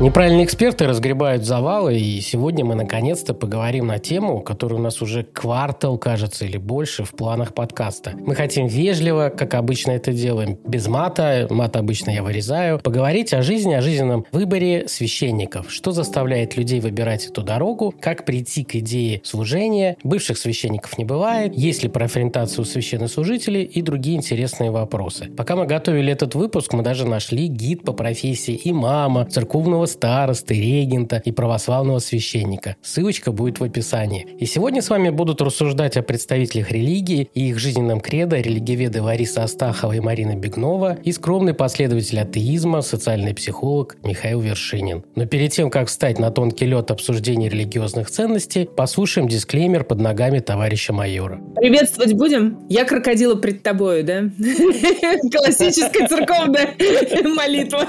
Неправильные эксперты разгребают завалы, и сегодня мы наконец-то поговорим на тему, которая у нас уже квартал, кажется, или больше в планах подкаста. Мы хотим вежливо, как обычно это делаем, без мата, мат обычно я вырезаю, поговорить о жизни, о жизненном выборе священников. Что заставляет людей выбирать эту дорогу, как прийти к идее служения, бывших священников не бывает, есть ли профориентация у священнослужителей и другие интересные вопросы. Пока мы готовили этот выпуск, мы даже нашли гид по профессии имама, церковного старосты, регента и православного священника. Ссылочка будет в описании. И сегодня с вами будут рассуждать о представителях религии и их жизненном кредо религиоведы Лариса Астахова и Марина Бегнова и скромный последователь атеизма, социальный психолог Михаил Вершинин. Но перед тем, как встать на тонкий лед обсуждения религиозных ценностей, послушаем дисклеймер под ногами товарища майора. Приветствовать будем? Я крокодила пред тобою, да? Классическая церковная молитва.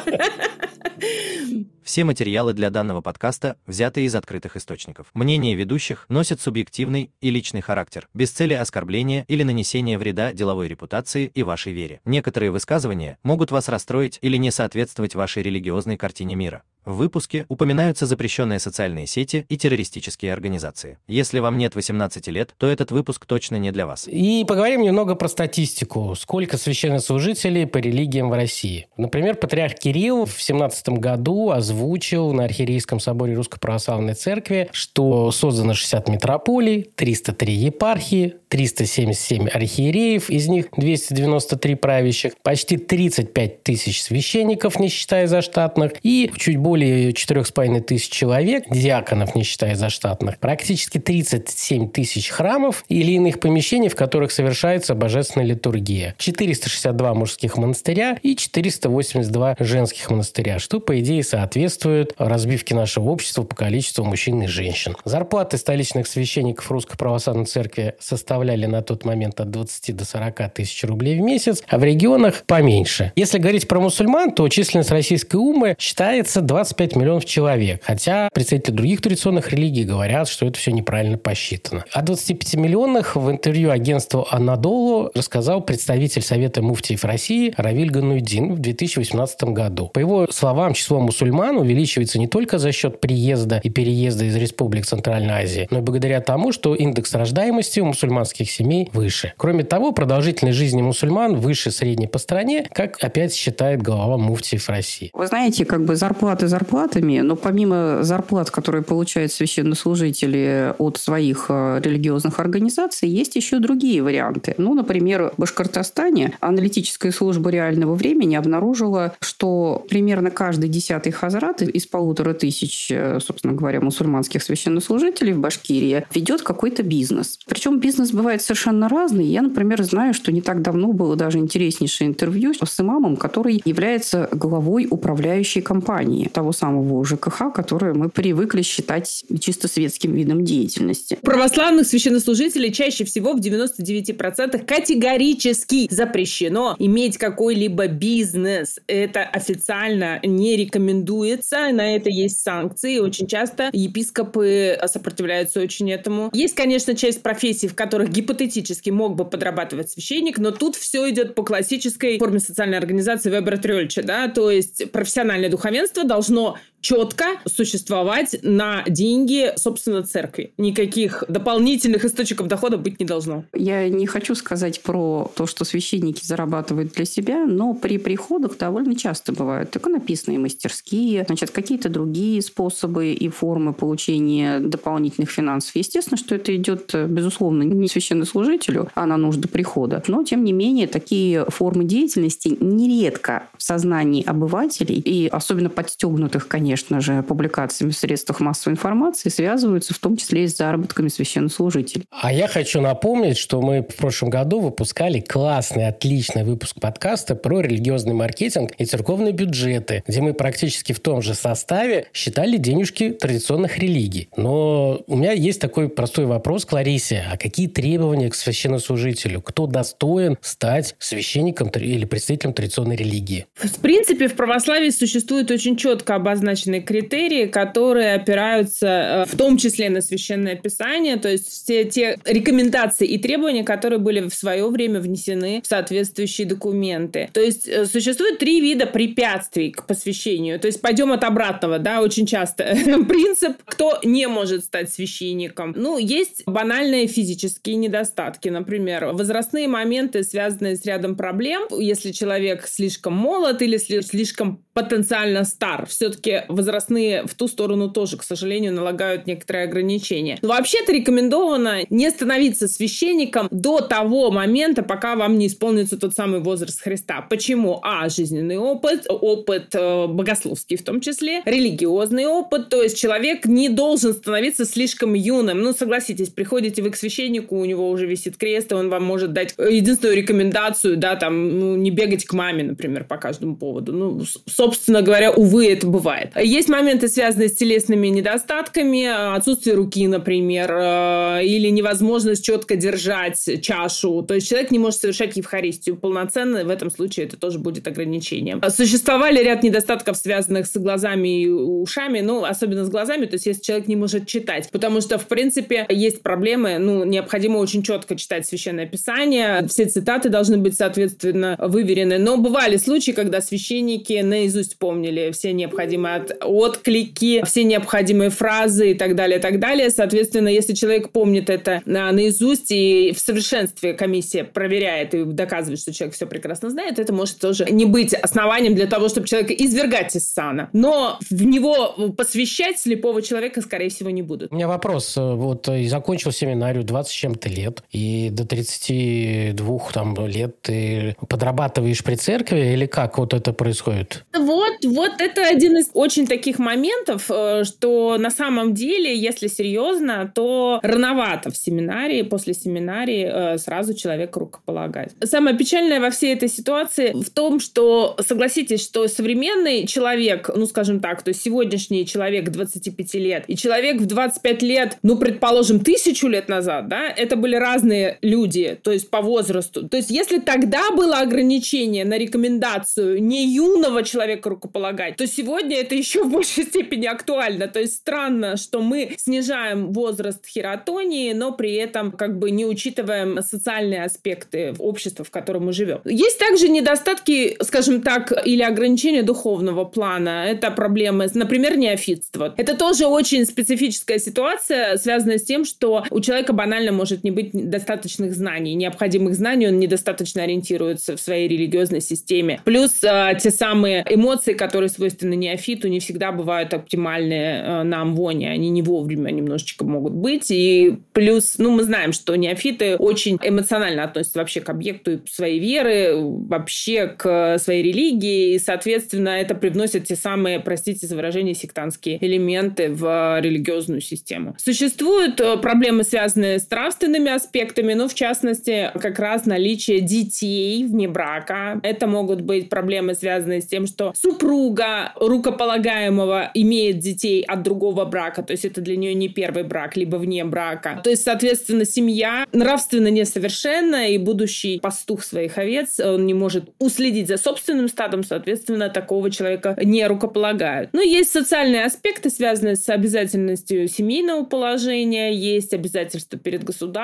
Все материалы для данного подкаста взяты из открытых источников. Мнения ведущих носят субъективный и личный характер, без цели оскорбления или нанесения вреда деловой репутации и вашей вере. Некоторые высказывания могут вас расстроить или не соответствовать вашей религиозной картине мира. В выпуске упоминаются запрещенные социальные сети и террористические организации. Если вам нет 18 лет, то этот выпуск точно не для вас. И поговорим немного про статистику. Сколько священнослужителей по религиям в России? Например, патриарх Кирилл в 17 году озвучил на Архиерейском соборе Русской Православной Церкви, что создано 60 метрополий, 303 епархии, 377 архиереев, из них 293 правящих, почти 35 тысяч священников, не считая заштатных, и чуть более 4,5 тысяч человек, диаконов, не считая заштатных, практически 37 тысяч храмов или иных помещений, в которых совершается божественная литургия, 462 мужских монастыря и 482 женских монастыря, что, по идее, соответствует разбивке нашего общества по количеству мужчин и женщин. Зарплаты столичных священников Русской Православной Церкви составляют составляли на тот момент от 20 до 40 тысяч рублей в месяц, а в регионах поменьше. Если говорить про мусульман, то численность российской умы считается 25 миллионов человек, хотя представители других традиционных религий говорят, что это все неправильно посчитано. О 25 миллионах в интервью агентству «Анадолу» рассказал представитель Совета муфтиев России Равиль Гануйдин в 2018 году. По его словам, число мусульман увеличивается не только за счет приезда и переезда из республик Центральной Азии, но и благодаря тому, что индекс рождаемости у мусульман мусульманских семей выше. Кроме того, продолжительность жизни мусульман выше средней по стране, как опять считает глава муфтиев России. Вы знаете, как бы зарплаты зарплатами, но помимо зарплат, которые получают священнослужители от своих э, религиозных организаций, есть еще другие варианты. Ну, например, в Башкортостане аналитическая служба реального времени обнаружила, что примерно каждый десятый хазрат из полутора тысяч, э, собственно говоря, мусульманских священнослужителей в Башкирии ведет какой-то бизнес. Причем бизнес бывает совершенно разный. Я, например, знаю, что не так давно было даже интереснейшее интервью с имамом, который является главой управляющей компании того самого ЖКХ, которое мы привыкли считать чисто светским видом деятельности. Православных священнослужителей чаще всего в 99% категорически запрещено иметь какой-либо бизнес. Это официально не рекомендуется, на это есть санкции. Очень часто епископы сопротивляются очень этому. Есть, конечно, часть профессий, в которых гипотетически мог бы подрабатывать священник, но тут все идет по классической форме социальной организации Вебера Трёльча, да, то есть профессиональное духовенство должно четко существовать на деньги, собственно, церкви. Никаких дополнительных источников дохода быть не должно. Я не хочу сказать про то, что священники зарабатывают для себя, но при приходах довольно часто бывают иконописные мастерские, значит, какие-то другие способы и формы получения дополнительных финансов. Естественно, что это идет, безусловно, не священнослужителю, а на нужды прихода. Но, тем не менее, такие формы деятельности нередко в сознании обывателей, и особенно подстегнутых, конечно же, публикациями в средствах массовой информации, связываются в том числе и с заработками священнослужителей. А я хочу напомнить, что мы в прошлом году выпускали классный, отличный выпуск подкаста про религиозный маркетинг и церковные бюджеты, где мы практически в том же составе считали денежки традиционных религий. Но у меня есть такой простой вопрос к Ларисе. А какие требования к священнослужителю? Кто достоин стать священником или представителем традиционной религии? В принципе, в православии существуют очень четко обозначенные критерии, которые опираются э, в том числе на священное писание, то есть все те рекомендации и требования, которые были в свое время внесены в соответствующие документы. То есть э, существует три вида препятствий к посвящению. То есть пойдем от обратного, да, очень часто. Принцип, кто не может стать священником. Ну, есть банальные физические недостатки, например, возрастные моменты, связанные с рядом проблем. Если человек слишком молод или слишком потенциально стар. Все-таки возрастные в ту сторону тоже, к сожалению, налагают некоторые ограничения. Но вообще-то рекомендовано не становиться священником до того момента, пока вам не исполнится тот самый возраст Христа. Почему? А, жизненный опыт, опыт э, богословский в том числе, религиозный опыт, то есть человек не должен становиться слишком юным. Ну, согласитесь, приходите вы к священнику, у него уже висит крест, и он вам может дать единственную рекомендацию, да, там, ну, не бегать к маме, например, по каждому поводу. Ну, собственно говоря, увы, это бывает. Есть моменты, связанные с телесными недостатками, отсутствие руки, например, э, или невозможность четко держать чашу. То есть человек не может совершать Евхаристию полноценно, в этом случае это тоже будет ограничением. Существовали ряд недостатков, связанных с глазами и ушами, ну, особенно с глазами, то есть если человек не может читать, потому что, в принципе, есть проблемы, ну, необходимо очень четко читать Священное Писание, все цитаты должны быть, соответственно, выверены, но бывали случаи, когда священники наизусть помнили все необходимые от, отклики, все необходимые фразы и так далее, и так далее. Соответственно, если человек помнит это на, наизусть и в совершенстве комиссия проверяет и доказывает, что человек все прекрасно знает, это может тоже не быть основанием для того, чтобы человека извергать из сана. Но в него посвящать слепого человека, скорее всего, не будут. У меня вопрос. Вот и закончил семинарию 20 с чем-то лет, и до 32 там, лет ты подрабатываешь при церкви, или как вот это происходит? Вот, вот это один из очень таких моментов, э, что на самом деле, если серьезно, то рановато в семинарии, после семинарии э, сразу человек рукополагать. Самое печальное во всей этой ситуации в том, что, согласитесь, что современный человек, ну, скажем так, то есть сегодняшний человек 25 лет и человек в 25 лет, ну, предположим, тысячу лет назад, да, это были разные люди, то есть по возрасту. То есть если тогда было ограничение на рекомендацию не юного человека рукополагать, то сегодня это еще в большей степени актуально. То есть странно, что мы снижаем возраст хератонии, но при этом как бы не учитываем социальные аспекты общества, в котором мы живем. Есть также недостатки, скажем так, или ограничения духовного плана. Это проблемы, например, неофитство. Это тоже очень специфическая ситуация, связанная с тем, что у человека банально может не быть достаточных знаний, необходимых знаний, он недостаточно ориентируется в своей религиозной системе. Плюс э, те самые эмоции, которые свойственны неофиту, не всегда бывают оптимальные э, нам воне. Они не вовремя немножечко могут быть. И плюс, ну, мы знаем, что неофиты очень эмоционально относятся вообще к объекту своей веры, вообще к своей религии. И, соответственно, это привносит те самые, простите за выражение, сектантские элементы в религиозную систему. Существуют э, проблемы, связанные с нравственными аспектами, ну, в частности, как раз наличие детей вне брака. Это могут быть проблемы, связанные с тем, что супруга рукополагаемого имеет детей от другого брака, то есть это для нее не первый брак, либо вне брака. То есть, соответственно, семья нравственно несовершенна, и будущий пастух своих овец, он не может уследить за собственным стадом, соответственно, такого человека не рукополагают. Но есть социальные аспекты, связанные с обязательностью семейного положения, есть обязательства перед государством,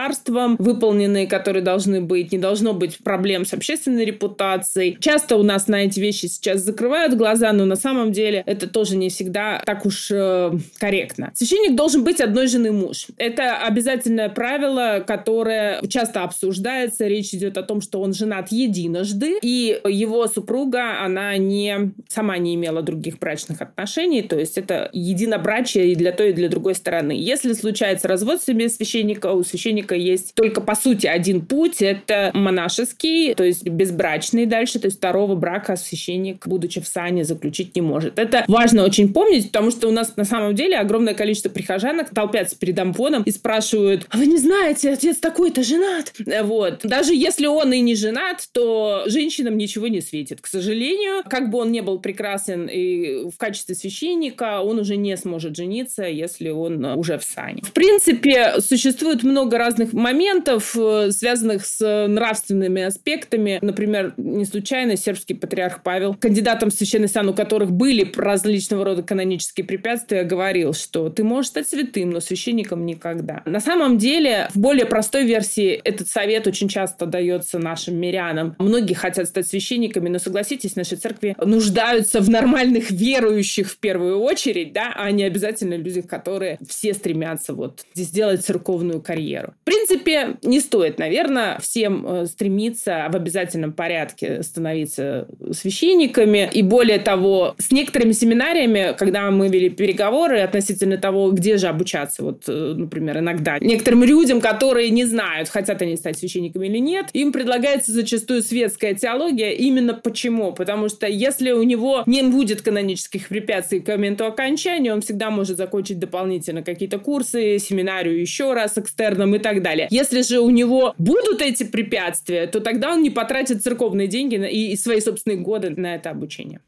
выполненные, которые должны быть, не должно быть проблем с общественной репутацией. Часто у нас на эти вещи сейчас закрывают глаза, но на самом деле это тоже не всегда так уж э, корректно. Священник должен быть одной жены муж. Это обязательное правило, которое часто обсуждается. Речь идет о том, что он женат единожды, и его супруга, она не сама не имела других брачных отношений, то есть это единобрачие и для той, и для другой стороны. Если случается развод в семье священника, у священника священника есть только, по сути, один путь. Это монашеский, то есть безбрачный дальше. То есть второго брака священник, будучи в сане, заключить не может. Это важно очень помнить, потому что у нас на самом деле огромное количество прихожанок толпятся перед амфоном и спрашивают, а вы не знаете, отец такой-то женат? Вот. Даже если он и не женат, то женщинам ничего не светит. К сожалению, как бы он не был прекрасен и в качестве священника, он уже не сможет жениться, если он уже в сане. В принципе, существует много разных моментов, э, связанных с нравственными аспектами. Например, не случайно сербский патриарх Павел, кандидатом в священный сан, у которых были различного рода канонические препятствия, говорил, что ты можешь стать святым, но священником никогда. На самом деле, в более простой версии этот совет очень часто дается нашим мирянам. Многие хотят стать священниками, но согласитесь, в нашей церкви нуждаются в нормальных верующих в первую очередь, да, а не обязательно людях, которые все стремятся вот сделать церковную карьеру. В принципе, не стоит, наверное, всем э, стремиться в обязательном порядке становиться священниками. И более того, с некоторыми семинариями, когда мы вели переговоры относительно того, где же обучаться, вот, э, например, иногда некоторым людям, которые не знают, хотят они стать священниками или нет, им предлагается зачастую светская теология. Именно почему? Потому что если у него не будет канонических препятствий к моменту окончания, он всегда может закончить дополнительно какие-то курсы, семинарию еще раз экстерном и так далее. Если же у него будут эти препятствия, то тогда он не потратит церковные деньги и свои собственные годы на это обучение.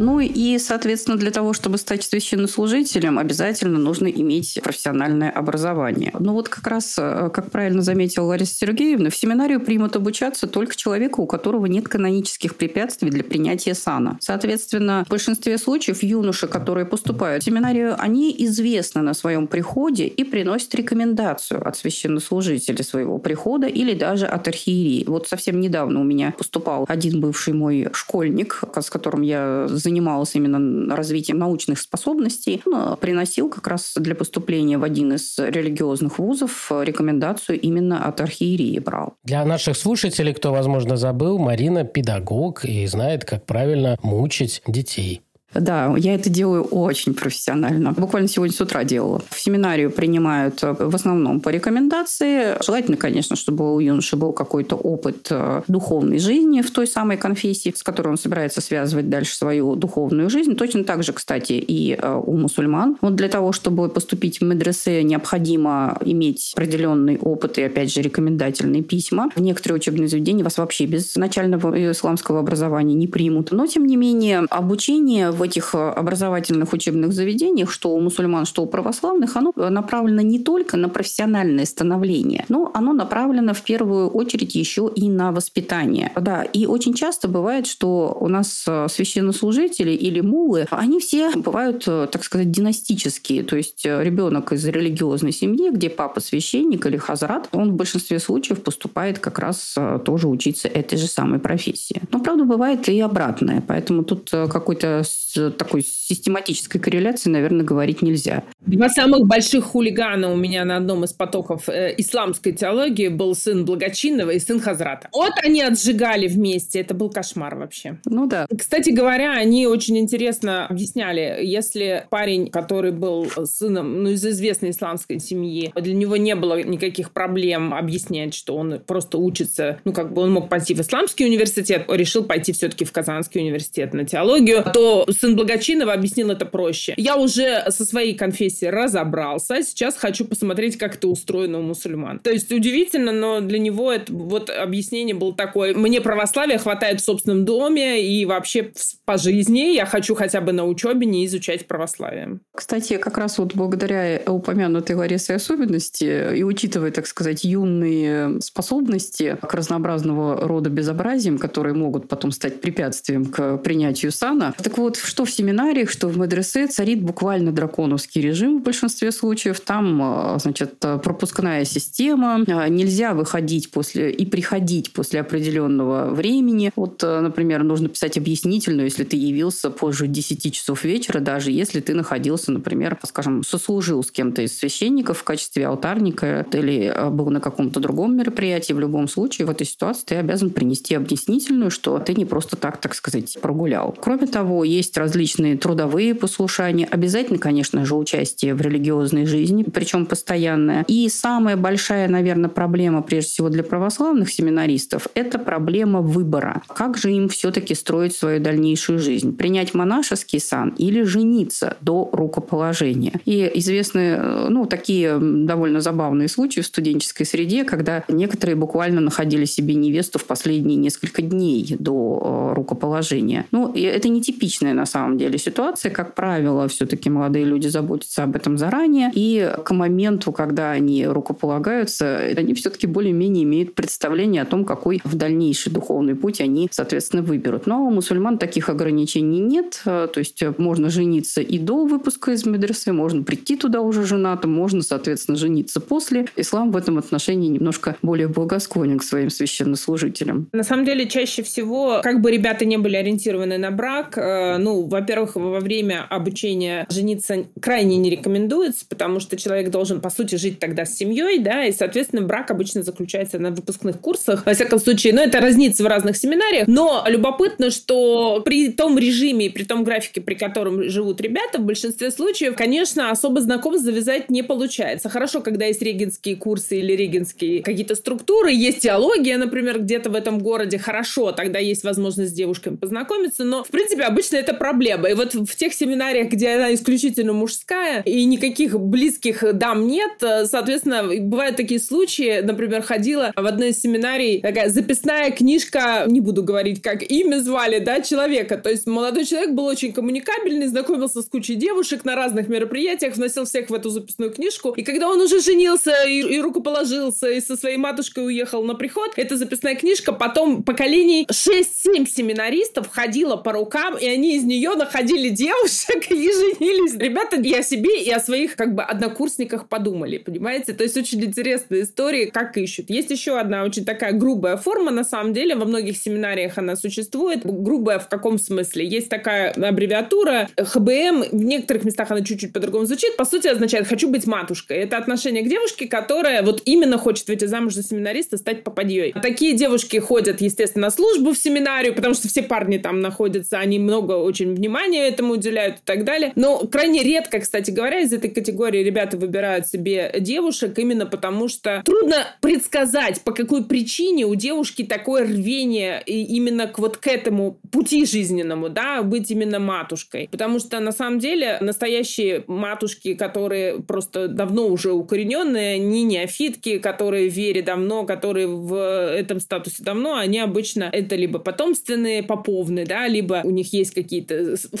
Ну и, соответственно, для того, чтобы стать священнослужителем, обязательно нужно иметь профессиональное образование. Ну вот как раз, э, как правильно заметила Лариса Сергеевна, в семинарию примут обучаться только человеку, у которого нет канонических препятствий для принятия сана. Соответственно, в большинстве случаев юноши, которые поступают в семинарию, они известны на своем приходе и приносят рекомендацию от священнослужителя своего прихода или даже от архиереи. Вот совсем недавно у меня поступал один бывший мой школьник, с которым я занималась занимался именно развитием научных способностей, он приносил как раз для поступления в один из религиозных вузов рекомендацию именно от архиереи брал. Для наших слушателей, кто, возможно, забыл, Марина педагог и знает, как правильно мучить детей. Да, я это делаю очень профессионально. Буквально сегодня с утра делала. В семинарию принимают э, в основном по рекомендации. Желательно, конечно, чтобы у юноши был какой-то опыт э, духовной жизни в той самой конфессии, с которой он собирается связывать дальше свою духовную жизнь. Точно так же, кстати, и э, у мусульман. Вот для того, чтобы поступить в медресе, необходимо иметь определенный опыт и, опять же, рекомендательные письма. Некоторые учебные заведения вас вообще без начального исламского образования не примут. Но, тем не менее, обучение в этих э, образовательных учебных заведениях, что у мусульман, что у православных, оно направлено не только на профессиональное становление, но оно направлено в первую очередь еще и на воспитание. Да, и очень часто бывает, что у нас э, священнослужители или мулы, они все бывают, э, так сказать, династические. То есть ребенок из религиозной семьи, где папа священник или хазрат, он в большинстве случаев поступает как раз тоже учиться этой же самой профессии. Но, правда, бывает и обратное. Поэтому тут какой-то такой систематической корреляции, наверное, говорить нельзя. Два самых больших хулигана у меня на одном из потоков э, исламской теологии был сын Благочинного и сын Хазрата. Вот они отжигали вместе. Это был кошмар вообще. Ну да. Кстати говоря, они очень интересно объясняли, если парень, который был сыном ну, из известной исламской семьи, для него не было никаких проблем объяснять, что он просто учится, ну как бы он мог пойти в исламский университет, решил пойти все-таки в Казанский университет на теологию, то сын Благочинова объяснил это проще. Я уже со своей конфессией разобрался, сейчас хочу посмотреть, как это устроено у мусульман. То есть удивительно, но для него это вот объяснение было такое. Мне православия хватает в собственном доме и вообще по жизни я хочу хотя бы на учебе не изучать православие. Кстати, как раз вот благодаря упомянутой Ларисе особенности и учитывая, так сказать, юные способности к разнообразного рода безобразиям, которые могут потом стать препятствием к принятию сана. Так вот, что в семинариях, что в медресе царит буквально драконовский режим в большинстве случаев. Там, а, значит, пропускная система. А, нельзя выходить после и приходить после определенного времени. Вот, а, например, нужно писать объяснительную, если ты явился позже 10 часов вечера, даже если ты находился, например, скажем, сослужил с кем-то из священников в качестве алтарника или был на каком-то другом мероприятии. В любом случае, в этой ситуации ты обязан принести объяснительную, что ты не просто так, так сказать, прогулял. Кроме того, есть различные трудовые послушания, обязательно, конечно же, участие в религиозной жизни, причем постоянное. И самая большая, наверное, проблема, прежде всего, для православных семинаристов, это проблема выбора. Как же им все-таки строить свою дальнейшую жизнь? Принять монашеский сан или жениться до рукоположения? И известны ну, такие довольно забавные случаи в студенческой среде, когда некоторые буквально находили себе невесту в последние несколько дней до э, рукоположения. Ну, это нетипичная на самом деле ситуация. Как правило, все-таки молодые люди заботятся об этом заранее. И к моменту, когда они рукополагаются, они все-таки более-менее имеют представление о том, какой в дальнейший духовный путь они, соответственно, выберут. Но у мусульман таких ограничений нет. Э, то есть э, можно жениться и до выпуска из медресе, можно прийти туда уже женатым, можно, соответственно, жениться после. Ислам в этом отношении немножко более благосклонен к своим священнослужителям. На самом деле, чаще всего, как бы ребята не были ориентированы на брак, э, ну, во-первых, во время обучения жениться крайне не рекомендуется, потому что человек должен, по сути, жить тогда с семьей, да, и, соответственно, брак обычно заключается на выпускных курсах. Во всяком случае, ну, это разнится в разных семинариях, но любопытно, что при том режиме, при том графике, при котором живут ребята, в большинстве случаев, конечно, особо знакомств завязать не получается. Хорошо, когда есть регенские курсы или регенские какие-то структуры, есть теология, например, где-то в этом городе, хорошо, тогда есть возможность с девушками познакомиться, но, в принципе, обычно это проблема. И вот в тех семинариях, где она исключительно мужская, и никаких близких дам нет, соответственно, бывают такие случаи, например, ходила в одной из семинарий такая записная книжка, не буду говорить, как имя звали, да, человека, то есть молодой человек был очень коммуникабельный, знакомился с кучей девушек на разных мероприятиях, вносил всех в эту записную книжку, и когда он уже женился и, и рукоположился, и со своей матушкой уехал на приход, эта записная книжка потом поколений 6-7 семинаристов ходила по рукам, и они из нее находили девушек и женились. Ребята и о себе, и о своих как бы однокурсниках подумали, понимаете? То есть очень интересная история, как ищут. Есть еще одна очень такая грубая форма, на самом деле, во многих семинариях она существует. Грубая в каком смысле? Есть такая аббревиатура ХБМ, в некоторых местах она чуть-чуть по-другому звучит, по сути означает «хочу быть матушкой». Это отношение к девушке, которая вот именно хочет выйти замуж за семинариста, стать попадьей. Такие девушки ходят, естественно, на службу в семинарию, потому что все парни там находятся, они много очень внимания этому уделяют и так далее. Но крайне редко, кстати говоря, из этой категории ребята выбирают себе девушек именно потому, что трудно предсказать, по какой причине у девушки такое рвение именно к вот к этому пути жизненному, да, быть именно матушкой. Потому что на самом деле настоящие матушки, которые просто давно уже укорененные, не неофитки, которые в вере давно, которые в этом статусе давно, они обычно это либо потомственные, поповные, да, либо у них есть какие-то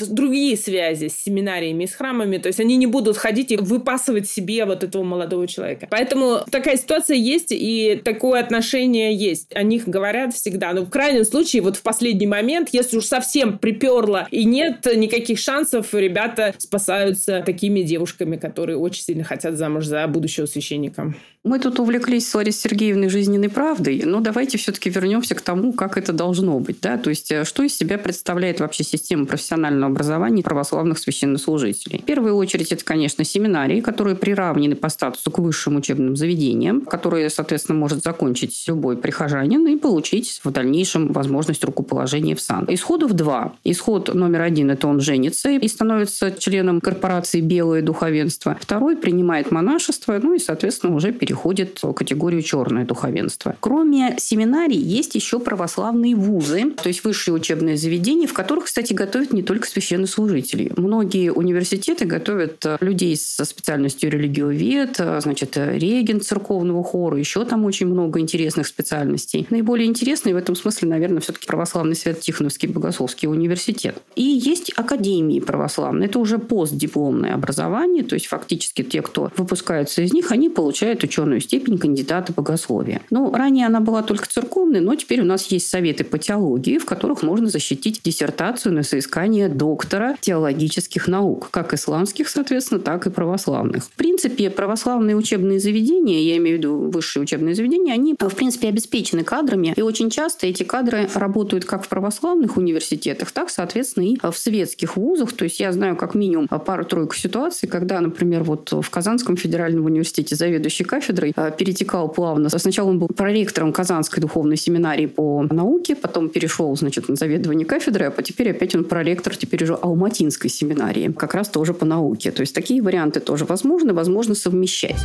другие связи с семинариями, с храмами, то есть они не будут ходить и выпасывать себе вот этого молодого человека. Поэтому такая ситуация есть, и такое отношение есть. О них говорят всегда. Но в крайнем случае, вот в последний момент, если уж совсем приперло и нет никаких шансов, ребята спасаются такими девушками, которые очень сильно хотят замуж за будущего священника. Мы тут увлеклись с Ларисой Сергеевной жизненной правдой, но давайте все-таки вернемся к тому, как это должно быть. Да? То есть, э, что из себя представляет вообще система профессионального образования православных священнослужителей? В первую очередь, это, конечно, семинарии, которые приравнены по статусу к высшим учебным заведениям, которые, соответственно, может закончить любой прихожанин и получить в дальнейшем возможность рукоположения в сан. Исходов два. Исход номер один – это он женится и становится членом корпорации «Белое духовенство». Второй – принимает монашество, ну и, соответственно, уже переходит в категорию черное духовенство. Кроме семинарий, есть еще православные вузы, то есть высшие учебные заведения, в которых, кстати, готовят не только священнослужителей. Многие университеты готовят э, людей со специальностью религиовед, э, значит, регент церковного хора, еще там очень много интересных специальностей. Наиболее интересный в этом смысле, наверное, все-таки православный Свято-Тихоновский Богословский университет. И есть академии православные. Это уже постдипломное образование, то есть фактически те, кто выпускаются из них, они получают ученую степень кандидата богословия. Ну, ранее она была только церковной, но теперь у нас есть советы по теологии, в которых можно защитить диссертацию на соискание доктора теологических наук, как исламских, соответственно, так и православных. В принципе, православные учебные заведения, я имею в виду высшие учебные заведения, они, в принципе, обеспечены кадрами, и очень часто эти кадры работают как в православных университетах, так, соответственно, и в светских вузах. То есть я знаю как минимум пару-тройку ситуаций, когда, например, вот в Казанском федеральном университете заведующий кафедрой а, перетекал плавно. Сначала он был проректором Казанской духовной семинарии по науке, потом перешел, значит, на заведование кафедры, а теперь опять он проректор ректор теперь уже Алматинской семинарии, как раз тоже по науке. То есть такие варианты тоже возможны, возможно совмещать.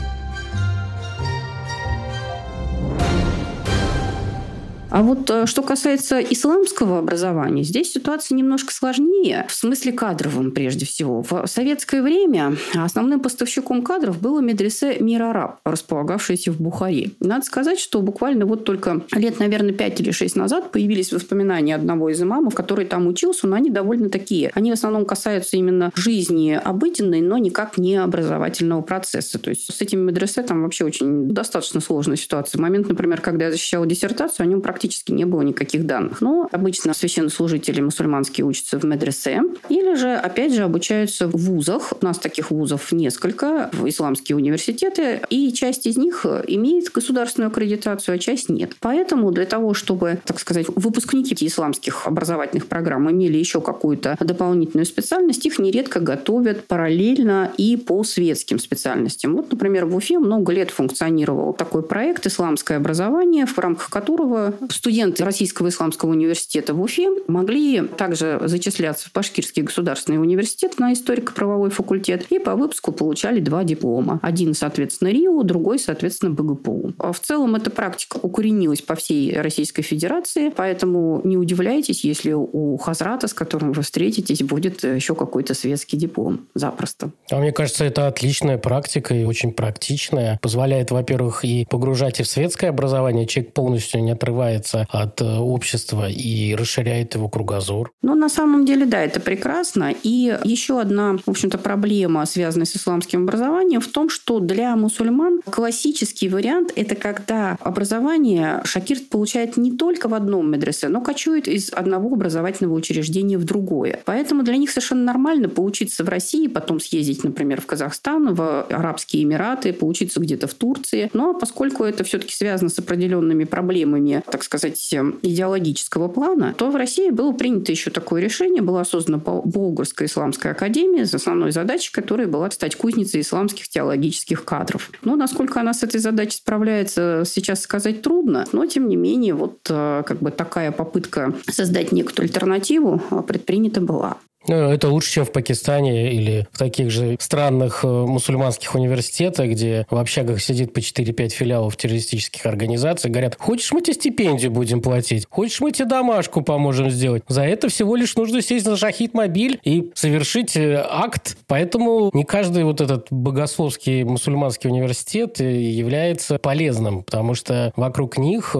А вот э, что касается исламского образования, здесь ситуация немножко сложнее, в смысле кадровым прежде всего. В советское время основным поставщиком кадров было медресе Мир Араб, располагавшееся в Бухаре. Надо сказать, что буквально вот только лет, наверное, 5 или 6 назад появились воспоминания одного из имамов, который там учился, но они довольно такие. Они в основном касаются именно жизни обыденной, но никак не образовательного процесса. То есть с этими медресе там вообще очень достаточно сложная ситуация. Момент, например, когда я защищала диссертацию, о нем практически практически не было никаких данных. Но обычно священнослужители мусульманские учатся в медресе или же, опять же, обучаются в вузах. У нас таких вузов несколько, в исламские университеты, и часть из них имеет государственную аккредитацию, а часть нет. Поэтому для того, чтобы, так сказать, выпускники исламских образовательных программ имели еще какую-то дополнительную специальность, их нередко готовят параллельно и по светским специальностям. Вот, например, в Уфе много лет функционировал такой проект «Исламское образование», в рамках которого студенты Российского исламского университета в Уфе могли также зачисляться в Башкирский государственный университет на историко-правовой факультет и по выпуску получали два диплома. Один, соответственно, РИУ, другой, соответственно, БГПУ. А в целом эта практика укоренилась по всей Российской Федерации, поэтому не удивляйтесь, если у Хазрата, с которым вы встретитесь, будет еще какой-то светский диплом. Запросто. А мне кажется, это отличная практика и очень практичная. Позволяет, во-первых, и погружать и в светское образование. Человек полностью не отрывается отрывается от э, общества и расширяет его кругозор. Ну, на самом деле, да, это прекрасно. И еще одна, в общем-то, проблема, связанная с исламским образованием, в том, что для мусульман классический вариант – это когда образование шакирт получает не только в одном медресе, но кочует из одного образовательного учреждения в другое. Поэтому для них совершенно нормально поучиться в России, потом съездить, например, в Казахстан, в Арабские Эмираты, поучиться где-то в Турции. Но поскольку это все-таки связано с определенными проблемами, так сказать, сказать, идеологического плана, то в России было принято еще такое решение, была создана Болгарская исламская академия с основной задачей, которая была стать кузницей исламских теологических кадров. Но насколько она с этой задачей справляется, сейчас сказать трудно, но тем не менее вот э, как бы такая попытка создать некую альтернативу э, предпринята была. Ну, это лучше, чем в Пакистане или в таких же странных э, мусульманских университетах, где в общагах сидит по 4-5 филиалов террористических организаций. Говорят, хочешь, мы тебе стипендию будем платить? Хочешь, мы тебе домашку поможем сделать? За это всего лишь нужно сесть на шахид-мобиль и совершить э, акт. Поэтому не каждый вот этот богословский мусульманский университет э, является полезным, потому что вокруг них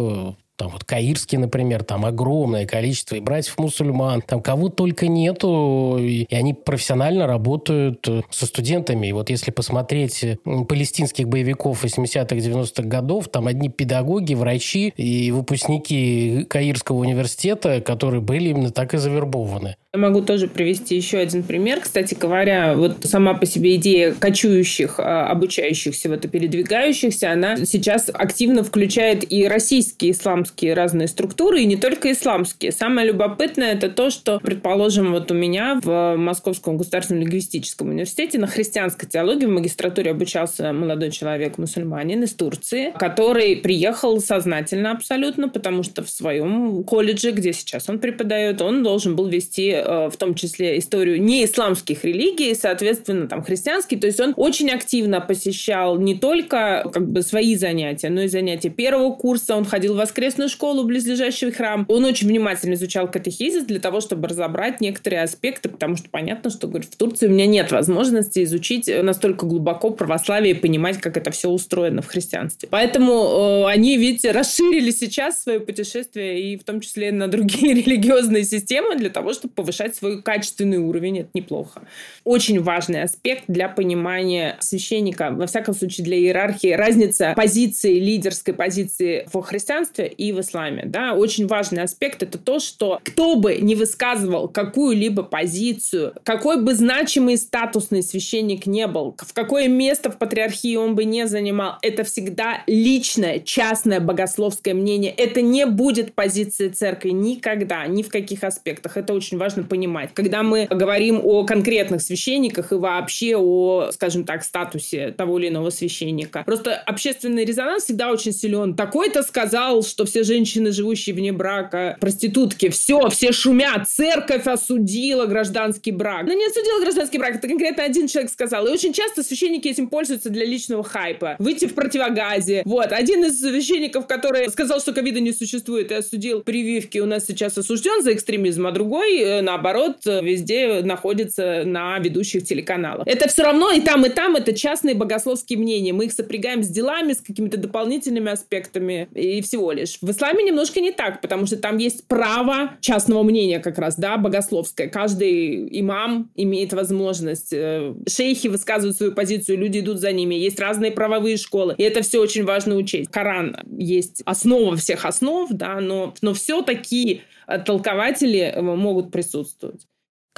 там вот Каирский, например, там огромное количество и братьев-мусульман, там кого только нету, и они профессионально работают э, со студентами. И вот если посмотреть палестинских боевиков 80-х, 90-х годов, там одни педагоги, врачи и выпускники Каирского университета, которые были именно так и завербованы. Я могу тоже привести еще один пример. Кстати говоря, вот сама по себе идея кочующих, а, обучающихся, вот и передвигающихся, она сейчас активно включает и российские исламские разные структуры, и не только исламские. Самое любопытное это то, что, предположим, вот у меня в Московском государственном лингвистическом университете на христианской теологии в магистратуре обучался молодой человек, мусульманин из Турции, который приехал сознательно абсолютно, потому что в своем колледже, где сейчас он преподает, он должен был вести Э, в том числе историю не исламских религий, соответственно, там христианский. То есть он очень активно посещал не только как бы свои занятия, но и занятия первого курса. Он ходил в воскресную школу, близлежащий храм. Он очень внимательно изучал катехизис для того, чтобы разобрать некоторые аспекты, потому что понятно, что, говорит, в Турции у меня нет возможности изучить настолько глубоко православие и понимать, как это все устроено в христианстве. Поэтому э, они, видите, расширили сейчас свое путешествие и в том числе на другие религиозные системы для того, чтобы повышать повышать свой качественный уровень, это неплохо. Очень важный аспект для понимания священника, во всяком случае для иерархии, разница позиции, лидерской позиции в христианстве и в исламе. Да? Очень важный аспект это то, что кто бы не высказывал какую-либо позицию, какой бы значимый статусный священник не был, в какое место в патриархии он бы не занимал, это всегда личное, частное богословское мнение. Это не будет позиции церкви никогда, ни в каких аспектах. Это очень важно понимать, когда мы говорим о конкретных священниках и вообще о, скажем так, статусе того или иного священника. Просто общественный резонанс всегда очень силен. Такой-то сказал, что все женщины, живущие вне брака, проститутки. Все, все шумят. Церковь осудила гражданский брак. Но не осудила гражданский брак, это конкретно один человек сказал. И очень часто священники этим пользуются для личного хайпа. Выйти в противогазе. Вот. Один из священников, который сказал, что ковида не существует и осудил прививки, у нас сейчас осужден за экстремизм, а другой, э, наоборот, везде находится на ведущих телеканалах. Это все равно и там, и там это частные богословские мнения. Мы их сопрягаем с делами, с какими-то дополнительными аспектами и всего лишь. В исламе немножко не так, потому что там есть право частного мнения как раз, да, богословское. Каждый имам имеет возможность. Э, шейхи высказывают свою позицию, люди идут за ними. Есть разные правовые школы. И это все очень важно учесть. Коран есть основа всех основ, да, но, но все-таки толкователи э, могут присутствовать присутствовать.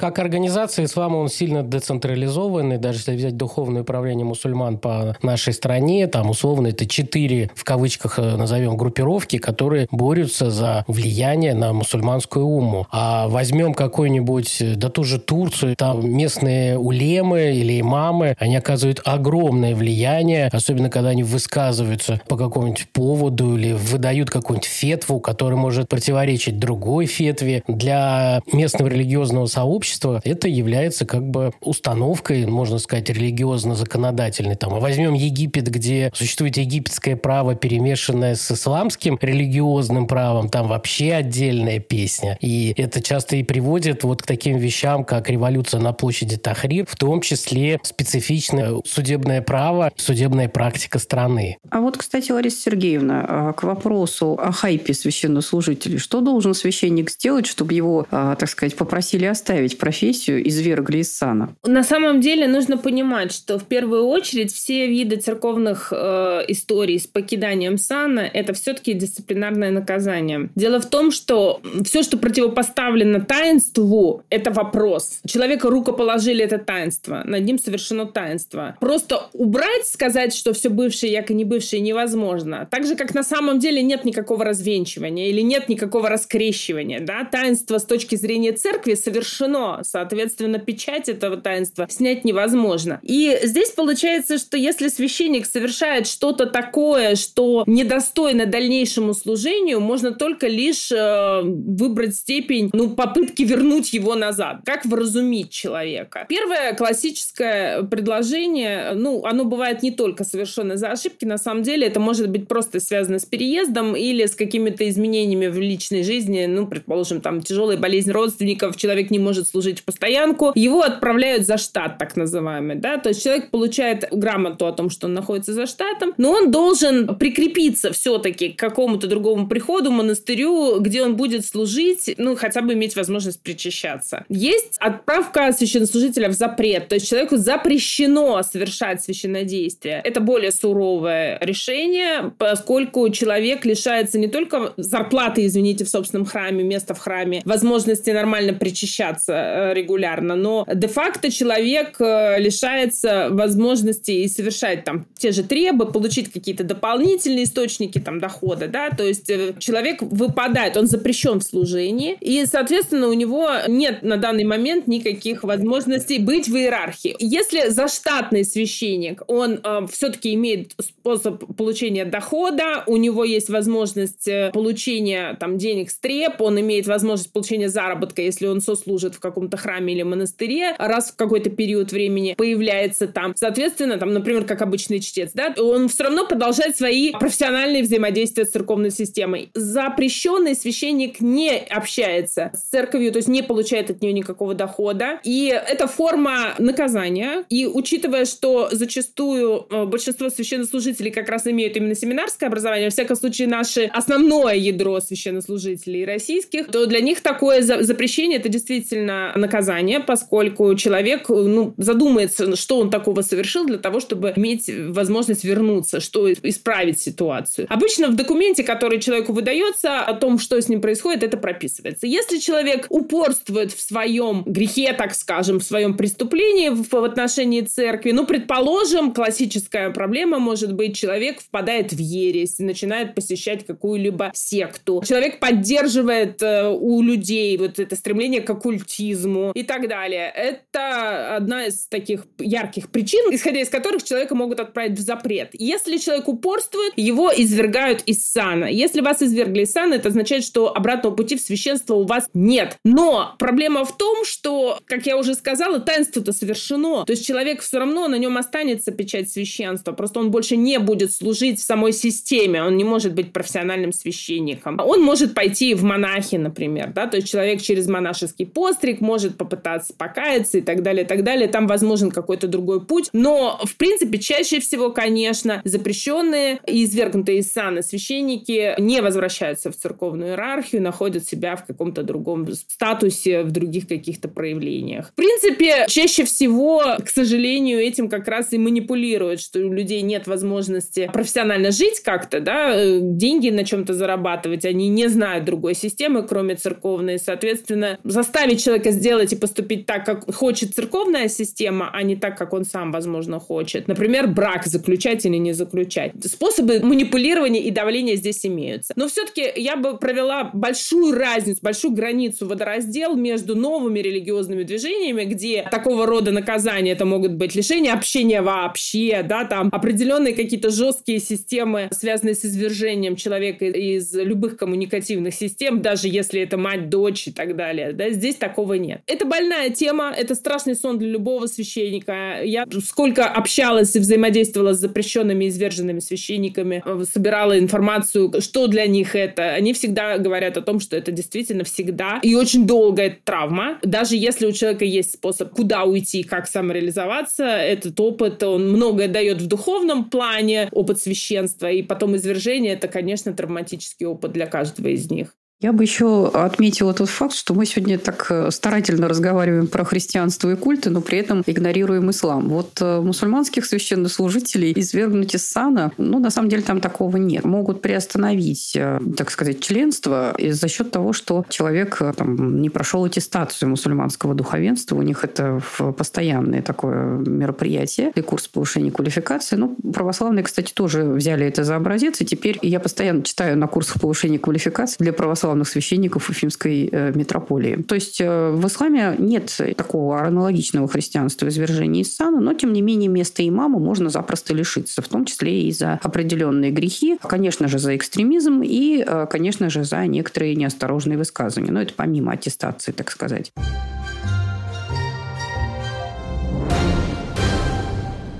Как организация ислама он сильно децентрализованный, даже если взять духовное управление мусульман по нашей стране, там условно это четыре, в кавычках э, назовем, группировки, которые борются за влияние на мусульманскую уму. А возьмем какой-нибудь, э, да ту же Турцию, там местные улемы или имамы, они оказывают огромное влияние, особенно когда они высказываются по какому-нибудь поводу или выдают какую-нибудь фетву, которая может противоречить другой фетве. Для местного религиозного сообщества общества, это является как бы установкой, можно сказать, религиозно-законодательной. Там, возьмем Египет, где существует египетское право, перемешанное с исламским религиозным правом, там вообще отдельная песня. И это часто и приводит вот к таким вещам, как революция на площади Тахрир, в том числе специфичное судебное право, судебная практика страны. А вот, кстати, Лариса Сергеевна, а, к вопросу о хайпе священнослужителей. Что должен священник сделать, чтобы его, а, так сказать, попросили оставить профессию извергли из сана? На самом деле нужно понимать, что в первую очередь все виды церковных э, историй с покиданием сана – это все-таки дисциплинарное наказание. Дело в том, что все, что противопоставлено таинству, это вопрос. Человека рукоположили это таинство, над ним совершено таинство. Просто убрать, сказать, что все бывшее, яко не бывшее, невозможно. Так же, как на самом деле нет никакого развенчивания или нет никакого раскрещивания. Да? Таинство с точки зрения церкви совершено Соответственно, печать этого таинства снять невозможно. И здесь получается, что если священник совершает что-то такое, что недостойно дальнейшему служению, можно только лишь э, выбрать степень ну, попытки вернуть его назад. Как вразумить человека? Первое классическое предложение, ну, оно бывает не только совершенно за ошибки, на самом деле это может быть просто связано с переездом или с какими-то изменениями в личной жизни, ну, предположим, там тяжелая болезнь родственников, человек не может служить в постоянку, его отправляют за штат, так называемый, да, то есть человек получает грамоту о том, что он находится за штатом, но он должен прикрепиться все-таки к какому-то другому приходу, монастырю, где он будет служить, ну, хотя бы иметь возможность причащаться. Есть отправка священнослужителя в запрет, то есть человеку запрещено совершать священнодействие. Это более суровое решение, поскольку человек лишается не только зарплаты, извините, в собственном храме, места в храме, возможности нормально причащаться, регулярно, но де-факто человек э, лишается возможности и совершать там те же требы, получить какие-то дополнительные источники там дохода, да, то есть э, человек выпадает, он запрещен в служении, и, соответственно, у него нет на данный момент никаких возможностей быть в иерархии. Если заштатный священник, он э, все-таки имеет способ получения дохода, у него есть возможность получения там денег с треп, он имеет возможность получения заработка, если он сослужит в каком-то храме или монастыре раз в какой-то период времени появляется там. Соответственно, там, например, как обычный чтец, да, он все равно продолжает свои профессиональные взаимодействия с церковной системой. Запрещенный священник не общается с церковью, то есть не получает от нее никакого дохода. И это форма наказания. И учитывая, что зачастую э, большинство священнослужителей как раз имеют именно семинарское образование, во всяком случае, наше основное ядро священнослужителей российских, то для них такое запрещение это действительно наказание, поскольку человек ну, задумается, что он такого совершил для того, чтобы иметь возможность вернуться, что исправить ситуацию. Обычно в документе, который человеку выдается, о том, что с ним происходит, это прописывается. Если человек упорствует в своем грехе, так скажем, в своем преступлении в, в отношении церкви, ну, предположим, классическая проблема может быть, человек впадает в ересь, начинает посещать какую-либо секту. Человек поддерживает э, у людей вот это стремление к оккультизму, буддизму и так далее. Это одна из таких ярких причин, исходя из которых человека могут отправить в запрет. Если человек упорствует, его извергают из сана. Если вас извергли из сана, это означает, что обратного пути в священство у вас нет. Но проблема в том, что, как я уже сказала, таинство-то совершено. То есть человек все равно, на нем останется печать священства. Просто он больше не будет служить в самой системе. Он не может быть профессиональным священником. Он может пойти в монахи, например. Да? То есть человек через монашеский постриг может попытаться покаяться и так далее, и так далее. Там возможен какой-то другой путь. Но, в принципе, чаще всего, конечно, запрещенные и извергнутые из сана священники не возвращаются в церковную иерархию, находят себя в каком-то другом статусе, в других каких-то проявлениях. В принципе, чаще всего, к сожалению, этим как раз и манипулируют, что у людей нет возможности профессионально жить как-то, да, э, деньги на чем-то зарабатывать, они не знают другой системы, кроме церковной. Соответственно, заставить человека сделать и поступить так, как хочет церковная система, а не так, как он сам, возможно, хочет. Например, брак заключать или не заключать. Способы манипулирования и давления здесь имеются. Но все-таки я бы провела большую разницу, большую границу, водораздел между новыми религиозными движениями, где такого рода наказания это могут быть лишение общения вообще, да, там определенные какие-то жесткие системы, связанные с извержением человека из любых коммуникативных систем, даже если это мать, дочь и так далее. Да, здесь такого нет. Это больная тема, это страшный сон для любого священника. Я сколько общалась и взаимодействовала с запрещенными изверженными священниками, собирала информацию, что для них это. Они всегда говорят о том, что это действительно всегда и очень долгая травма. Даже если у человека есть способ, куда уйти, как самореализоваться, этот опыт, он многое дает в духовном плане, опыт священства, и потом извержение, это, конечно, травматический опыт для каждого из них. Я бы еще отметила тот факт, что мы сегодня так э, старательно разговариваем про христианство и культы, но при этом игнорируем ислам. Вот э, мусульманских священнослужителей извергнуть из сана, ну, на самом деле там такого нет. Могут приостановить, э, так сказать, членство за счет того, что человек там, не прошел аттестацию мусульманского духовенства. У них это постоянное такое мероприятие и курс повышения квалификации. Ну, православные, кстати, тоже взяли это за образец, и теперь я постоянно читаю на курсах повышения квалификации для православных православных священников Уфимской э, митрополии. То есть э, в исламе нет такого аналогичного христианства извержения из сана, но тем не менее места имама можно запросто лишиться, в том числе и за определенные грехи, конечно же, за экстремизм и, э, конечно же, за некоторые неосторожные высказывания. Но это помимо аттестации, так сказать.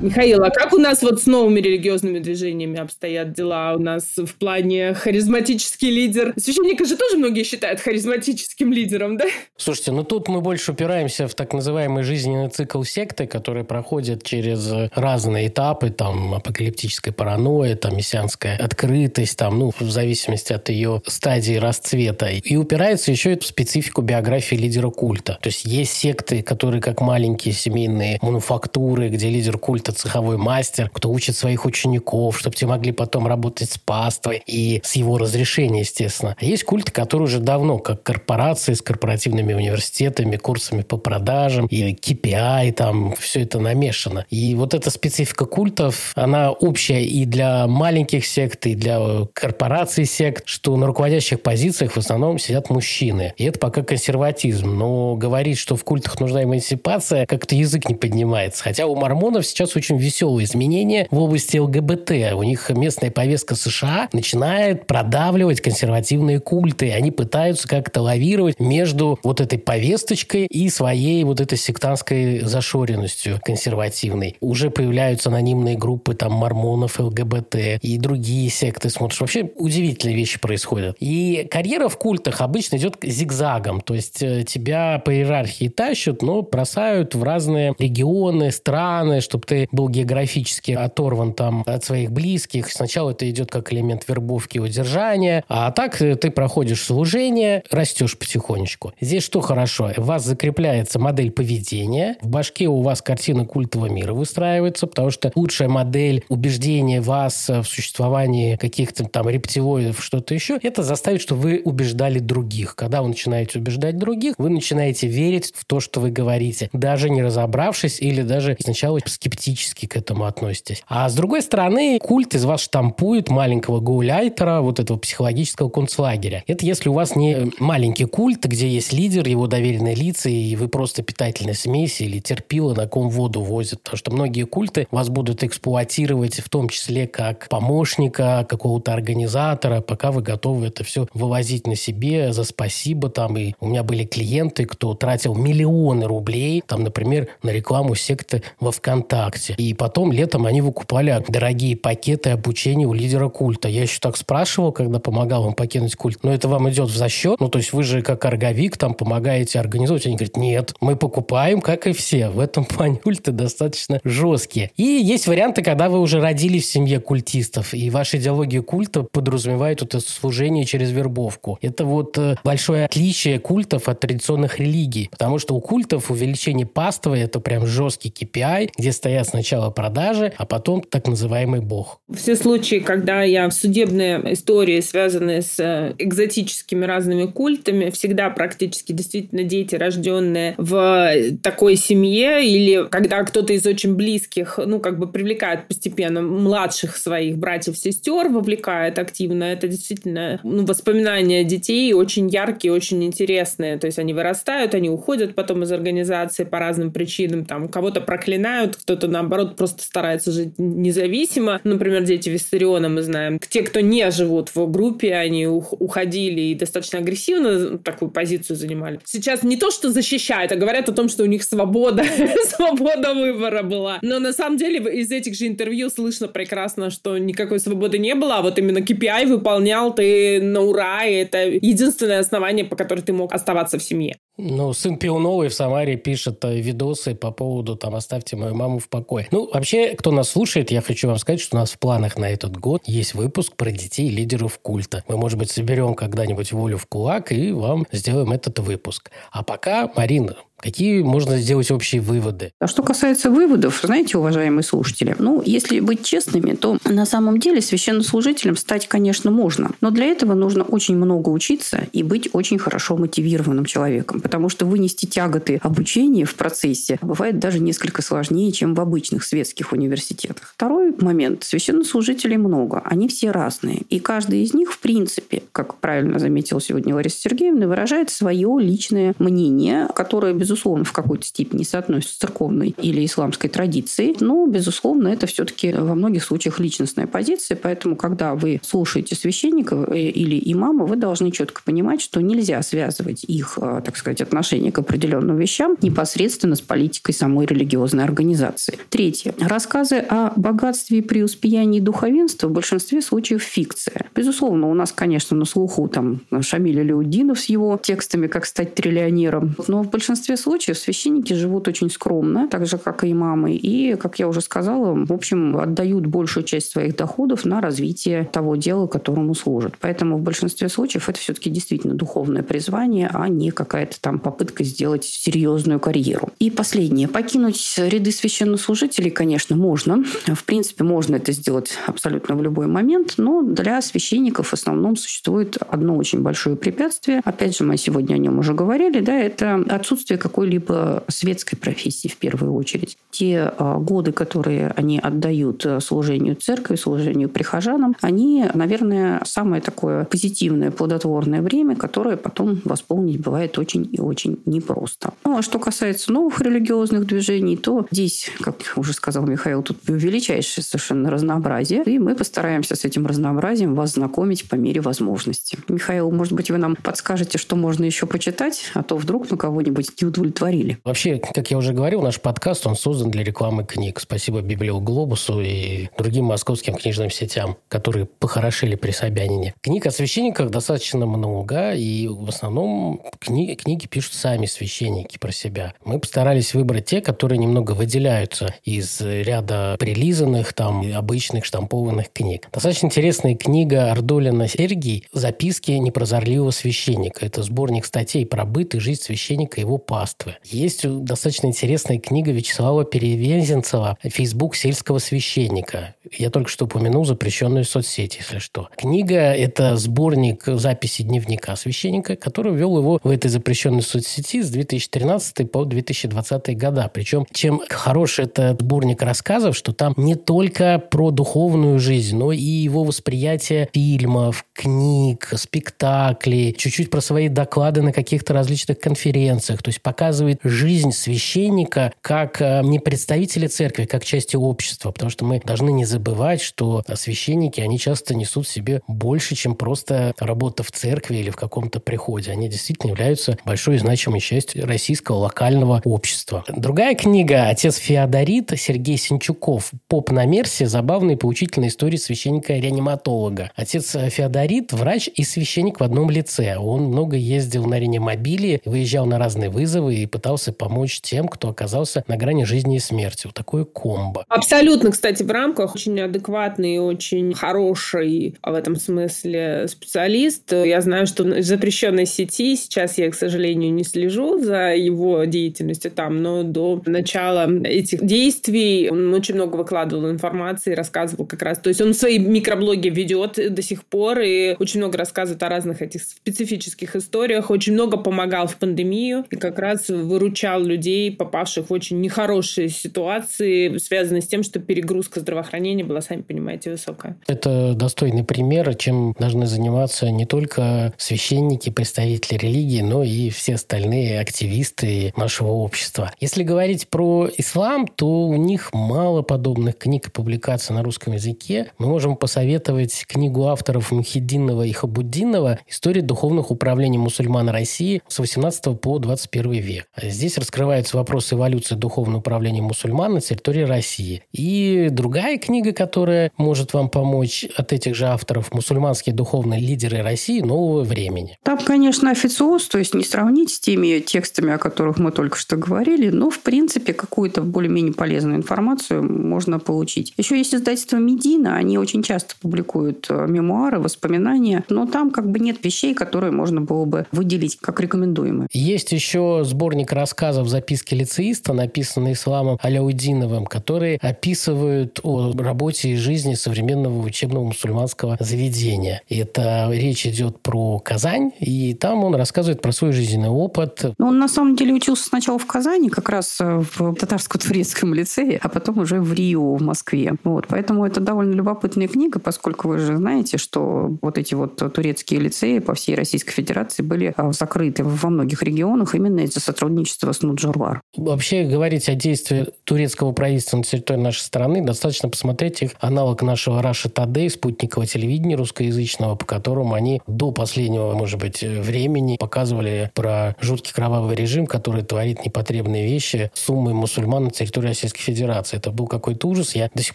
Михаил, а как у нас вот с новыми религиозными движениями обстоят дела у нас в плане харизматический лидер? Священника же тоже многие считают харизматическим лидером, да? Слушайте, ну тут мы больше упираемся в так называемый жизненный цикл секты, который проходит через разные этапы, там, апокалиптическая паранойя, там, мессианская открытость, там, ну, в зависимости от ее стадии расцвета. И упирается еще и в специфику биографии лидера культа. То есть есть секты, которые как маленькие семейные мануфактуры, где лидер культа какой-то цеховой мастер, кто учит своих учеников, чтобы те могли потом работать с паствой и с его разрешения, естественно. А есть культы, которые уже давно, как корпорации с корпоративными университетами, курсами по продажам, и KPI, там все это намешано. И вот эта специфика культов, она общая и для маленьких сект, и для корпораций сект, что на руководящих позициях в основном сидят мужчины. И это пока консерватизм. Но говорить, что в культах нужна эмансипация, как-то язык не поднимается. Хотя у мормонов сейчас очень веселые изменения в области ЛГБТ. У них местная повестка США начинает продавливать консервативные культы. Они пытаются как-то лавировать между вот этой повесточкой и своей вот этой сектантской зашоренностью консервативной. Уже появляются анонимные группы там мормонов, ЛГБТ и другие секты. Смотришь, вообще удивительные вещи происходят. И карьера в культах обычно идет зигзагом. То есть э, тебя по иерархии тащат, но бросают в разные регионы, страны, чтобы ты был географически оторван там от своих близких. Сначала это идет как элемент вербовки и удержания, а так ты проходишь служение, растешь потихонечку. Здесь что хорошо? У вас закрепляется модель поведения, в башке у вас картина культового мира выстраивается, потому что лучшая модель убеждения вас в существовании каких-то там рептилоидов, что-то еще, это заставит, что вы убеждали других. Когда вы начинаете убеждать других, вы начинаете верить в то, что вы говорите, даже не разобравшись или даже сначала скептически скептически к этому относитесь. А с другой стороны, культ из вас штампует маленького гауляйтера, вот этого психологического концлагеря. Это если у вас не маленький культ, где есть лидер, его доверенные лица, и вы просто питательная смесь или терпила, на ком воду возят. Потому что многие культы вас будут эксплуатировать в том числе как помощника какого-то организатора, пока вы готовы это все вывозить на себе за спасибо. Там и у меня были клиенты, кто тратил миллионы рублей, там, например, на рекламу секты во ВКонтакте. И потом летом они выкупали дорогие пакеты обучения у лидера культа. Я еще так спрашивал, когда помогал вам покинуть культ, но это вам идет в засчет? Ну, то есть вы же как орговик там помогаете организовывать. Они говорят, нет, мы покупаем, как и все. В этом плане культы достаточно жесткие. И есть варианты, когда вы уже родились в семье культистов, и ваша идеология культа подразумевает это служение через вербовку. Это вот э, большое отличие культов от традиционных религий, потому что у культов увеличение паствы – это прям жесткий KPI, где стоят сначала продажи, а потом так называемый бог. Все случаи, когда я в судебные истории, связанные с э, экзотическими разными культами, всегда практически действительно дети, рожденные в такой семье, или когда кто-то из очень близких, ну, как бы привлекает постепенно младших своих братьев-сестер, вовлекает активно, это действительно ну, воспоминания детей очень яркие, очень интересные. То есть они вырастают, они уходят потом из организации по разным причинам, там кого-то проклинают, кто-то наоборот просто старается жить независимо. Например, дети Виссариона мы знаем. Те, кто не живут в группе, они уходили и достаточно агрессивно такую позицию занимали. Сейчас не то, что защищают, а говорят о том, что у них свобода, свобода выбора была. Но на самом деле из этих же интервью слышно прекрасно, что никакой свободы не было, а вот именно KPI выполнял ты на ура, и это единственное основание, по которому ты мог оставаться в семье. Ну, сын Пионовой в Самаре пишет э, видосы по поводу там «Оставьте мою маму в покое». Ну, вообще, кто нас слушает, я хочу вам сказать, что у нас в планах на этот год есть выпуск про детей лидеров культа. Мы, может быть, соберем когда-нибудь волю в кулак и вам сделаем этот выпуск. А пока, Марина, Какие можно сделать общие выводы? А что касается выводов, знаете, уважаемые слушатели, ну, если быть честными, то на самом деле священнослужителем стать, конечно, можно. Но для этого нужно очень много учиться и быть очень хорошо мотивированным человеком. Потому что вынести тяготы обучения в процессе бывает даже несколько сложнее, чем в обычных светских университетах. Второй момент. Священнослужителей много. Они все разные. И каждый из них, в принципе, как правильно заметила сегодня Лариса Сергеевна, выражает свое личное мнение, которое, без безусловно, в какой-то степени соотносится с церковной или исламской традицией, но, безусловно, это все-таки во многих случаях личностная позиция, поэтому, когда вы слушаете священников э, или имама, вы должны четко понимать, что нельзя связывать их, э, так сказать, отношение к определенным вещам непосредственно с политикой самой религиозной организации. Третье. Рассказы о богатстве и преуспеянии духовенства в большинстве случаев фикция. Безусловно, у нас, конечно, на слуху там Шамиль Алиуддинов с его текстами «Как стать триллионером», но в большинстве случаев священники живут очень скромно, так же, как и имамы. И, как я уже сказала, в общем, отдают большую часть своих доходов на развитие того дела, которому служат. Поэтому в большинстве случаев это все-таки действительно духовное призвание, а не какая-то там попытка сделать серьезную карьеру. И последнее. Покинуть ряды священнослужителей, конечно, можно. В принципе, можно это сделать абсолютно в любой момент, но для священников в основном существует одно очень большое препятствие. Опять же, мы сегодня о нем уже говорили, да, это отсутствие какой-либо светской профессии в первую очередь. Те а, годы, которые они отдают э, служению церкви, служению прихожанам, они, наверное, самое такое позитивное, плодотворное время, которое потом восполнить бывает очень и очень непросто. Ну, а что касается новых религиозных движений, то здесь, как уже сказал Михаил, тут величайшее совершенно разнообразие, и мы постараемся с этим разнообразием вас знакомить по мере возможности. Михаил, может быть, вы нам подскажете, что можно еще почитать, а то вдруг на кого-нибудь не удовлетворили. Вообще, как я уже говорил, наш подкаст, он создан для рекламы книг. Спасибо Библиоглобусу и другим московским книжным сетям, которые похорошили при Собянине. Книг о священниках достаточно много, и в основном кни- книги пишут сами священники про себя. Мы постарались выбрать те, которые немного выделяются из ряда прилизанных, там, обычных штампованных книг. Достаточно интересная книга Ардолина Сергий «Записки непрозорливого священника». Это сборник статей про быт и жизнь священника и его паствы паствы. Есть достаточно интересная книга Вячеслава Перевезенцева «Фейсбук сельского священника». Я только что упомянул запрещенную соцсеть, если что. Книга – это сборник записи дневника священника, который вел его в этой запрещенной соцсети с 2013 по 2020 года. Причем, чем хороший этот сборник рассказов, что там не только про духовную жизнь, но и его восприятие фильмов, книг, спектаклей, чуть-чуть про свои доклады на каких-то различных конференциях. То есть показывает жизнь священника как э, не представителя церкви, как части общества. Потому что мы должны не забывать, что священники, они часто несут в себе больше, чем просто работа в церкви или в каком-то приходе. Они действительно являются большой и значимой частью российского локального общества. Другая книга «Отец Феодорит» Сергей Синчуков «Поп на Мерсе. Забавные и поучительные истории священника-реаниматолога». Отец Феодорит – врач и священник в одном лице. Он много ездил на реанимобиле, выезжал на разные вызовы и пытался помочь тем, кто оказался на грани жизни и смерти. Вот такое комбо. Абсолютно, кстати, в рамках очень адекватный и очень хороший в этом смысле специалист. Я знаю, что в запрещенной сети, сейчас я, к сожалению, не слежу за его деятельностью там, но до начала этих действий он очень много выкладывал информации, рассказывал как раз. То есть он свои микроблоги ведет до сих пор и очень много рассказывает о разных этих специфических историях, очень много помогал в пандемию и как раз выручал людей, попавших в очень нехорошие ситуации, связанные с тем, что перегрузка здравоохранения была, сами понимаете, высокая. Это достойный пример, чем должны заниматься не только священники, представители религии, но и все остальные активисты нашего общества. Если говорить про ислам, то у них мало подобных книг и публикаций на русском языке. Мы можем посоветовать книгу авторов Мухиддинова и Хабуддинова «История духовных управлений мусульман России с 18 по 21 век». Здесь раскрываются вопросы эволюции духовного управления мусульман на территории России. И другая книга, которая может вам помочь от этих же авторов «Мусульманские духовные лидеры России нового времени». Там, конечно, официоз, то есть не сравнить с теми текстами, о которых мы только что говорили, но, в принципе, какую-то более-менее полезную информацию можно получить. Еще есть издательство «Медина», они очень часто публикуют э, мемуары, воспоминания, но там как бы нет вещей, которые можно было бы выделить как рекомендуемые. Есть еще сборник рассказов «Записки лицеиста», написанный Исламом Аляудиновым, которые описывают о работе и жизни современного учебного мусульманского заведения. Это речь идет про Казань, и там он рассказывает про свой жизненный опыт. Но он на самом деле учился сначала в Казани, как раз в татарско-турецком лицее, а потом уже в Рио, в Москве. Вот, поэтому это довольно любопытная книга, поскольку вы же знаете, что вот эти вот турецкие лицеи по всей Российской Федерации были а, закрыты во многих регионах именно из-за сотрудничества с Нуджурвар. Вообще говорить о действии турецкого правительства на территории нашей страны, достаточно посмотреть их аналог нашего Russia Today, спутникового телевидения русскоязычного, по которому они до последнего, может быть, времени показывали про жуткий кровавый режим, который творит непотребные вещи с умой мусульман на территории Российской Федерации. Это был какой-то ужас. Я до сих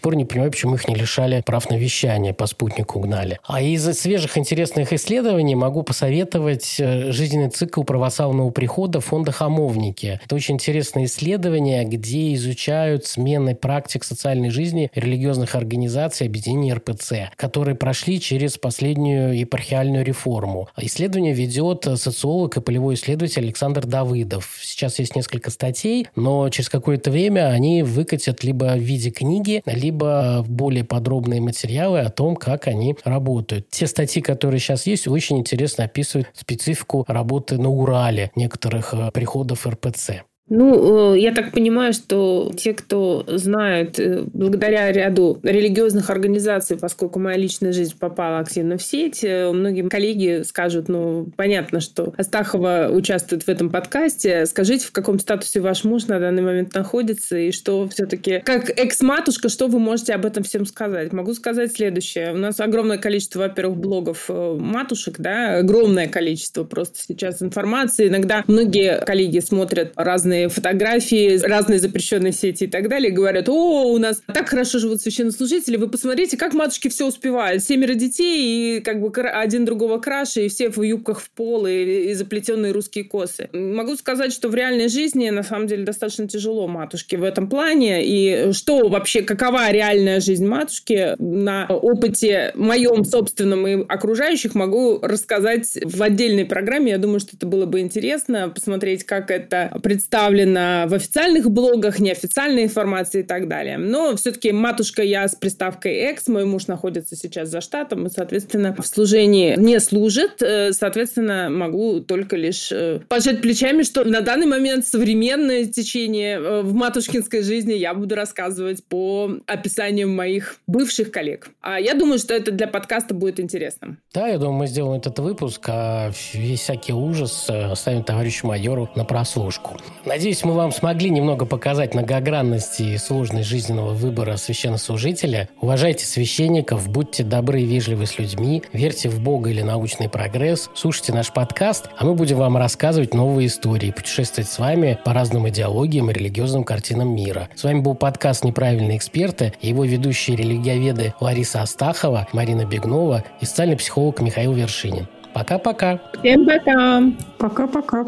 пор не понимаю, почему их не лишали прав на вещание, по спутнику гнали. А из свежих интересных исследований могу посоветовать э, жизненный цикл православного прихода фонда «Хамовники». Это очень интересное исследование, где изучают смены практик социальной жизни религиозных организаций объединения РПЦ, которые прошли через последнюю епархиальную реформу. Исследование ведет социолог и полевой исследователь Александр Давыдов. Сейчас есть несколько статей, но через какое-то время они выкатят либо в виде книги, либо более подробные материалы о том, как они работают. Те статьи, которые сейчас есть, очень интересно описывают специфику работы на Урале некоторых э, приходов РПЦ. Ну, э, я так понимаю, что те, кто знают, э, благодаря ряду религиозных организаций, поскольку моя личная жизнь попала активно в сеть, э, многие коллеги скажут, ну, понятно, что Астахова участвует в этом подкасте. Скажите, в каком статусе ваш муж на данный момент находится, и что все-таки, как экс-матушка, что вы можете об этом всем сказать? Могу сказать следующее. У нас огромное количество, во-первых, блогов матушек, да, огромное количество просто сейчас информации. Иногда многие коллеги смотрят разные разные фотографии, разные запрещенные сети и так далее, говорят, о, у нас так хорошо живут священнослужители, вы посмотрите, как матушки все успевают. Семеро детей, и как бы один другого краше, и все в юбках в пол, и, и заплетенные русские косы. Могу сказать, что в реальной жизни, на самом деле, достаточно тяжело матушке в этом плане, и что вообще, какова реальная жизнь матушки на опыте моем собственном и окружающих могу рассказать в отдельной программе. Я думаю, что это было бы интересно посмотреть, как это представлено в официальных блогах, неофициальной информации и так далее. Но все-таки матушка я с приставкой «экс», мой муж находится сейчас за штатом и, соответственно, в служении не служит. Э, соответственно, могу только лишь э, пожать плечами, что на данный момент современное течение э, в матушкинской жизни я буду рассказывать по описаниям моих бывших коллег. А я думаю, что это для подкаста будет интересно. Да, я думаю, мы сделаем этот выпуск, а весь всякий ужас оставим товарищу майору на прослушку. Надеюсь, мы вам смогли немного показать многогранность и сложность жизненного выбора священнослужителя. Уважайте священников, будьте добры и вежливы с людьми, верьте в Бога или научный прогресс, слушайте наш подкаст, а мы будем вам рассказывать новые истории, путешествовать с вами по разным идеологиям и религиозным картинам мира. С вами был подкаст «Неправильные эксперты» и его ведущие религиоведы Лариса Астахова, Марина Бегнова и социальный психолог Михаил Вершинин. Пока-пока. Всем пока. Пока-пока.